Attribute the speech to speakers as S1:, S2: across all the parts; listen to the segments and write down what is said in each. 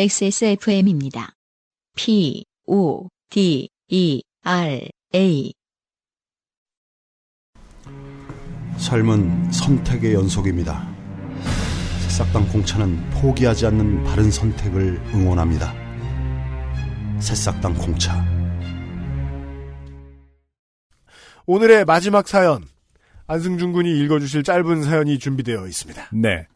S1: XSFM입니다. P, O, D, E, R, A.
S2: 삶은 선택의 연속입니다. 새싹당 공차는 포기하지 않는 바른 선택을 응원합니다. 새싹당 공차.
S3: 오늘의 마지막 사연. 안승준 군이 읽어주실 짧은 사연이 준비되어 있습니다.
S4: 네.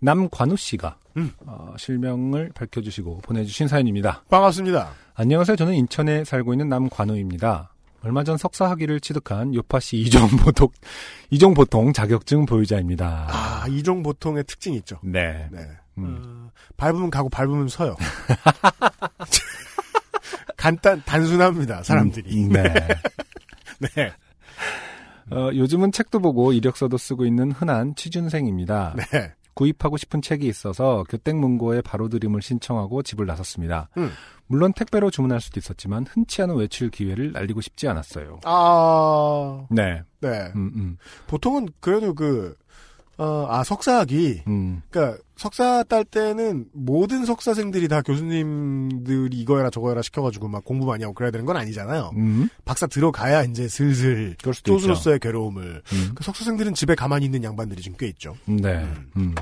S4: 남관우 씨가
S3: 음.
S4: 어, 실명을 밝혀주시고 보내주신 사연입니다.
S3: 반갑습니다.
S4: 안녕하세요. 저는 인천에 살고 있는 남관우입니다. 얼마 전 석사 학위를 취득한 요파시 이종보통 이종보통 자격증 보유자입니다.
S3: 아, 이종 보통의 특징이 있죠.
S4: 네.
S3: 네.
S4: 음.
S3: 어, 밟으면 가고 밟으면 서요. 간단, 단순합니다, 사람들이.
S4: 음, 네.
S3: 네.
S4: 어, 요즘은 책도 보고 이력서도 쓰고 있는 흔한 취준생입니다.
S3: 네.
S4: 구입하고 싶은 책이 있어서 교땡문고에 바로 드림을 신청하고 집을 나섰습니다.
S3: 음.
S4: 물론 택배로 주문할 수도 있었지만 흔치 않은 외출 기회를 날리고 싶지 않았어요.
S3: 아,
S4: 네.
S3: 네.
S4: 음, 음,
S3: 보통은 그래도 그, 어, 아, 석사학위.
S4: 음.
S3: 그니까, 석사 딸 때는 모든 석사생들이 다 교수님들이 이거 해라 저거 해라 시켜가지고 막 공부 많이 하고 그래야 되는 건 아니잖아요.
S4: 음.
S3: 박사 들어가야 이제 슬슬. 교수로서의 괴로움을.
S4: 음.
S3: 그 석사생들은 집에 가만히 있는 양반들이 좀꽤 있죠.
S4: 네. 음.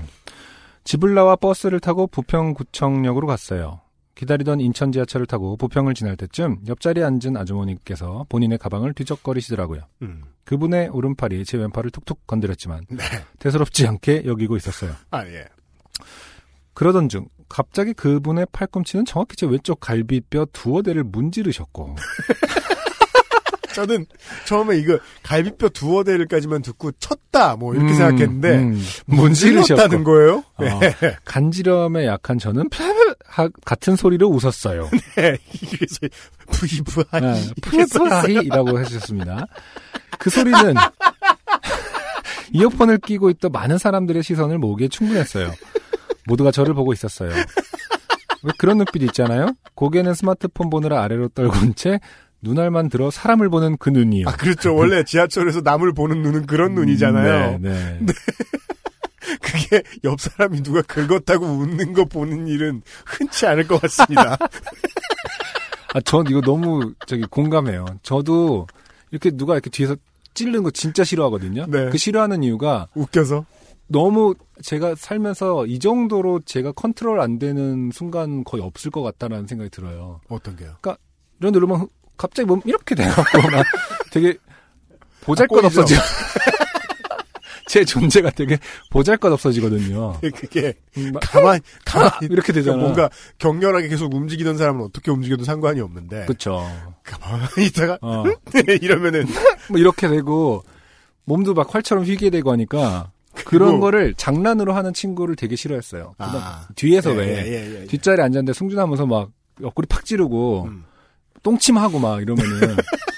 S4: 집을 나와 버스를 타고 부평구청역으로 갔어요. 기다리던 인천 지하철을 타고 부평을 지날 때쯤 옆자리에 앉은 아주머니께서 본인의 가방을 뒤적거리시더라고요.
S3: 음.
S4: 그분의 오른팔이 제 왼팔을 툭툭 건드렸지만
S3: 네.
S4: 대수롭지 않게 여기고 있었어요.
S3: 아, 예.
S4: 그러던 중 갑자기 그분의 팔꿈치는 정확히 제 왼쪽 갈비뼈 두어 대를 문지르셨고
S3: 저는 처음에 이거 갈비뼈 두어 대를까지만 듣고 쳤다 뭐 이렇게
S4: 음,
S3: 생각했는데
S4: 음, 문지르셨고
S3: 거예요?
S4: 어,
S3: 네.
S4: 간지럼에 약한 저는 푸 하- 같은 소리로 웃었어요.
S3: 네. 그래서 부이부하니
S4: 네, 푸푸하히라고 해주셨습니다. 그 소리는 이어폰을 끼고 있던 많은 사람들의 시선을 모으기에 충분했어요. 모두가 저를 보고 있었어요. 왜 그런 눈빛 있잖아요? 고개는 스마트폰 보느라 아래로 떨군 채 눈알만 들어 사람을 보는 그 눈이요.
S3: 아 그렇죠. 원래 지하철에서 남을 보는 눈은 그런 눈이잖아요.
S4: 네, 네.
S3: 그게 옆 사람이 누가 긁었다고 웃는 거 보는 일은 흔치 않을 것 같습니다.
S4: 아, 전 이거 너무 저기 공감해요. 저도 이렇게 누가 이렇게 뒤에서 찌르는 거 진짜 싫어하거든요.
S3: 네.
S4: 그 싫어하는 이유가
S3: 웃겨서.
S4: 너무 제가 살면서 이 정도로 제가 컨트롤 안 되는 순간 거의 없을 것 같다라는 생각이 들어요.
S3: 어떤 게요?
S4: 이런 누르면 갑자기 몸 이렇게 돼갖고 막 되게 보잘것
S3: 아, 꼬이죠?
S4: 없어지고 제 존재가 되게 보잘것 없어지거든요.
S3: 그게
S4: 음, 막
S3: 가만 가만
S4: 아, 이렇게 되잖아.
S3: 뭔가 격렬하게 계속 움직이던 사람은 어떻게 움직여도 상관이 없는데
S4: 그쵸.
S3: 가만히 있다가
S4: 어.
S3: 이러면은
S4: 뭐 이렇게 되고 몸도 막 활처럼 휘게 되고 하니까 그런 거를 장난으로 하는 친구를 되게 싫어했어요.
S3: 아.
S4: 뒤에서
S3: 예,
S4: 왜
S3: 예, 예, 예.
S4: 뒷자리에 앉았는데 승준하면서 막 옆구리 팍 찌르고
S3: 음.
S4: 똥침하고 막 이러면은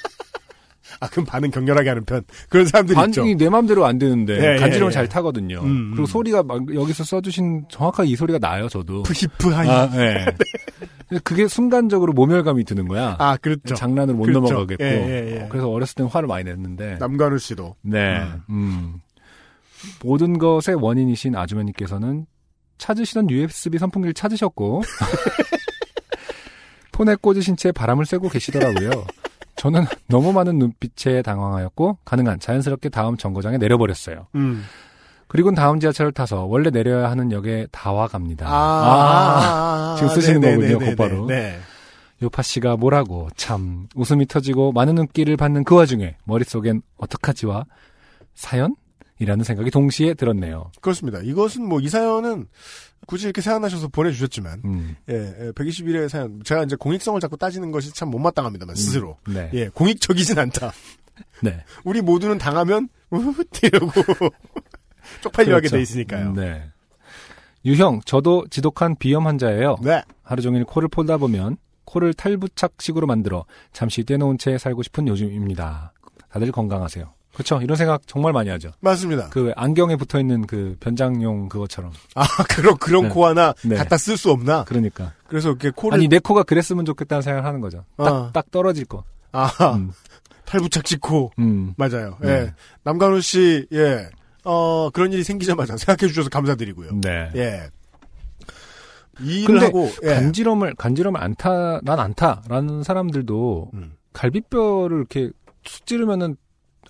S3: 아 그럼 반응 격렬하게 하는 편 그런 사람들이 있죠.
S4: 반응이 내 맘대로 안 되는데
S3: 예, 예,
S4: 간지러면
S3: 예.
S4: 잘 타거든요.
S3: 음,
S4: 그리고
S3: 음.
S4: 소리가 막 여기서 써주신 정확하게 이 소리가 나요, 저도.
S3: 푸히프하이.
S4: 아, 예. 근데 그게 순간적으로 모멸감이 드는 거야.
S3: 아 그렇죠.
S4: 장난으로 못
S3: 그렇죠.
S4: 넘어가겠고.
S3: 예, 예, 예.
S4: 어, 그래서 어렸을 땐 화를 많이 냈는데.
S3: 남관우 씨도
S4: 네. 음. 모든 것의 원인이신 아주머니께서는 찾으시던 USB 선풍기를 찾으셨고 폰에 꽂으신 채 바람을 쐬고 계시더라고요. 저는 너무 많은 눈빛에 당황하였고 가능한 자연스럽게 다음 정거장에 내려버렸어요.
S3: 음.
S4: 그리고는 다음 지하철을 타서 원래 내려야 하는 역에 다 와갑니다.
S3: 아,
S4: 지금 쓰시는
S3: 네,
S4: 거군요,
S3: 네, 네,
S4: 곧바로.
S3: 네.
S4: 요파 씨가 뭐라고 참 웃음이 터지고 많은 눈길을 받는 그 와중에 머릿속엔 어떡하지와 사연 이라는 생각이 동시에 들었네요.
S3: 그렇습니다. 이것은 뭐 이 사연은 굳이 이렇게 생각나셔서 보내주셨지만
S4: 음,
S3: 예, 예 121의 사연 제가 이제 공익성을 자꾸 따지는 것이 참 못마땅합니다만 스스로
S4: 네.
S3: 예 공익적이진 않다.
S4: 네.
S3: 우리 모두는 당하면 우후 이러고 쪽팔려 하게
S4: 그렇죠.
S3: 돼 있으니까요.
S4: 네. 유형, 저도 지독한 비염 환자예요.
S3: 네.
S4: 하루 종일 코를 풀다 보면 코를 탈부착식으로 만들어 잠시 떼놓은 채 살고 싶은 요즘입니다. 다들 건강하세요. 그렇죠. 이런 생각 정말 많이 하죠.
S3: 맞습니다.
S4: 그 안경에 붙어 있는 그 변장용 그것처럼.
S3: 아 그런 그런
S4: 네.
S3: 코 하나
S4: 네.
S3: 갖다 쓸 수 없나?
S4: 그러니까.
S3: 그래서 이렇게 코를
S4: 아니 내 코가 그랬으면 좋겠다는 생각을 하는 거죠. 딱,
S3: 아.
S4: 딱 떨어질 거.
S3: 아
S4: 음,
S3: 탈부착식 코
S4: 음.
S3: 맞아요.
S4: 네.
S3: 예. 남간호 씨, 예. 어, 그런 일이 생기자마자 생각해 주셔서 감사드리고요.
S4: 네.
S3: 예. 이 일을 하고 예.
S4: 간지럼을 간지럼을 안 타 난 안 타라는 사람들도
S3: 음.
S4: 갈비뼈를 이렇게 툭 찌르면은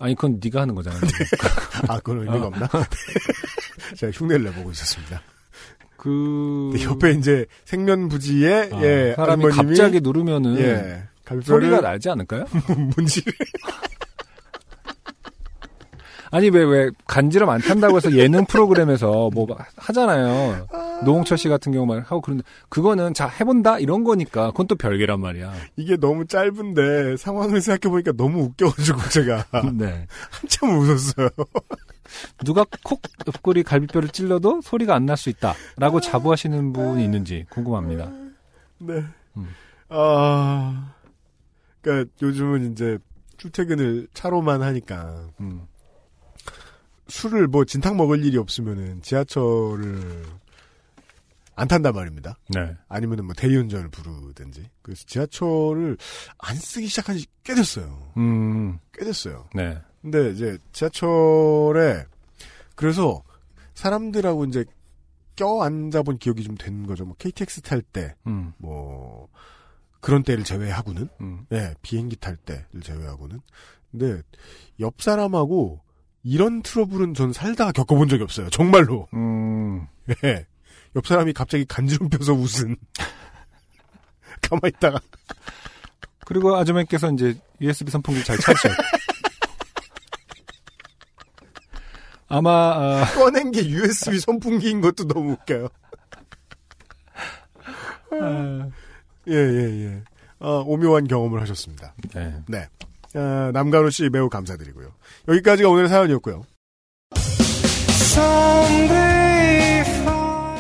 S4: 아니 그건 네가 하는 거잖아요.
S3: 아 그건 의미가
S4: 어.
S3: 없나? 제가 흉내를 내보고 있었습니다.
S4: 그
S3: 옆에 이제 생면부지에
S4: 아,
S3: 예
S4: 사람이
S3: 할머님이
S4: 갑자기 누르면은
S3: 예
S4: 소리가 나지 않을까요?
S3: 문지
S4: 아니 왜 왜 간지럼 안 탄다고 해서 예능 프로그램에서 뭐 하잖아요. 노홍철 씨 같은 경우만 하고 그런데 그거는 자 해본다 이런 거니까 그건 또 별개란 말이야.
S3: 이게 너무 짧은데 상황을 생각해 보니까 너무 웃겨가지고 제가
S4: 네.
S3: 한참 웃었어요.
S4: 누가 콕 옆구리 갈비뼈를 찔러도 소리가 안 날 수 있다라고 자부하시는 분이 있는지 궁금합니다.
S3: 네.
S4: 음.
S3: 아, 그러니까 요즘은 이제 출퇴근을 차로만 하니까
S4: 음.
S3: 술을 뭐 진탕 먹을 일이 없으면은 지하철을 안 탄단 말입니다.
S4: 네.
S3: 아니면은 뭐 대리운전을 부르든지. 그래서 지하철을 안 쓰기 시작한 지 꽤 됐어요.
S4: 음.
S3: 꽤 됐어요.
S4: 네.
S3: 근데 이제 지하철에 그래서 사람들하고 이제 껴 앉아본 기억이 좀 된 거죠. 뭐 KTX 탈 때,
S4: 음.
S3: 뭐 그런 때를 제외하고는,
S4: 음.
S3: 예, 비행기 탈 때를 제외하고는. 근데 옆 사람하고 이런 트러블은 전 살다가 겪어본 적이 없어요. 정말로.
S4: 음.
S3: 예. 옆 사람이 갑자기 간지럼 펴서 웃은. 가만히 있다가.
S4: 그리고 아주머니께서 이제 USB 선풍기 잘 찾으셔. 아마 아,
S3: 꺼낸 게 USB 선풍기인 것도 너무 웃겨요.
S4: 아,
S3: 예, 예, 예. 아, 오묘한 경험을 하셨습니다.
S4: 네.
S3: 네. 아, 남가루 씨 매우 감사드리고요. 여기까지가 오늘의 사연이었고요.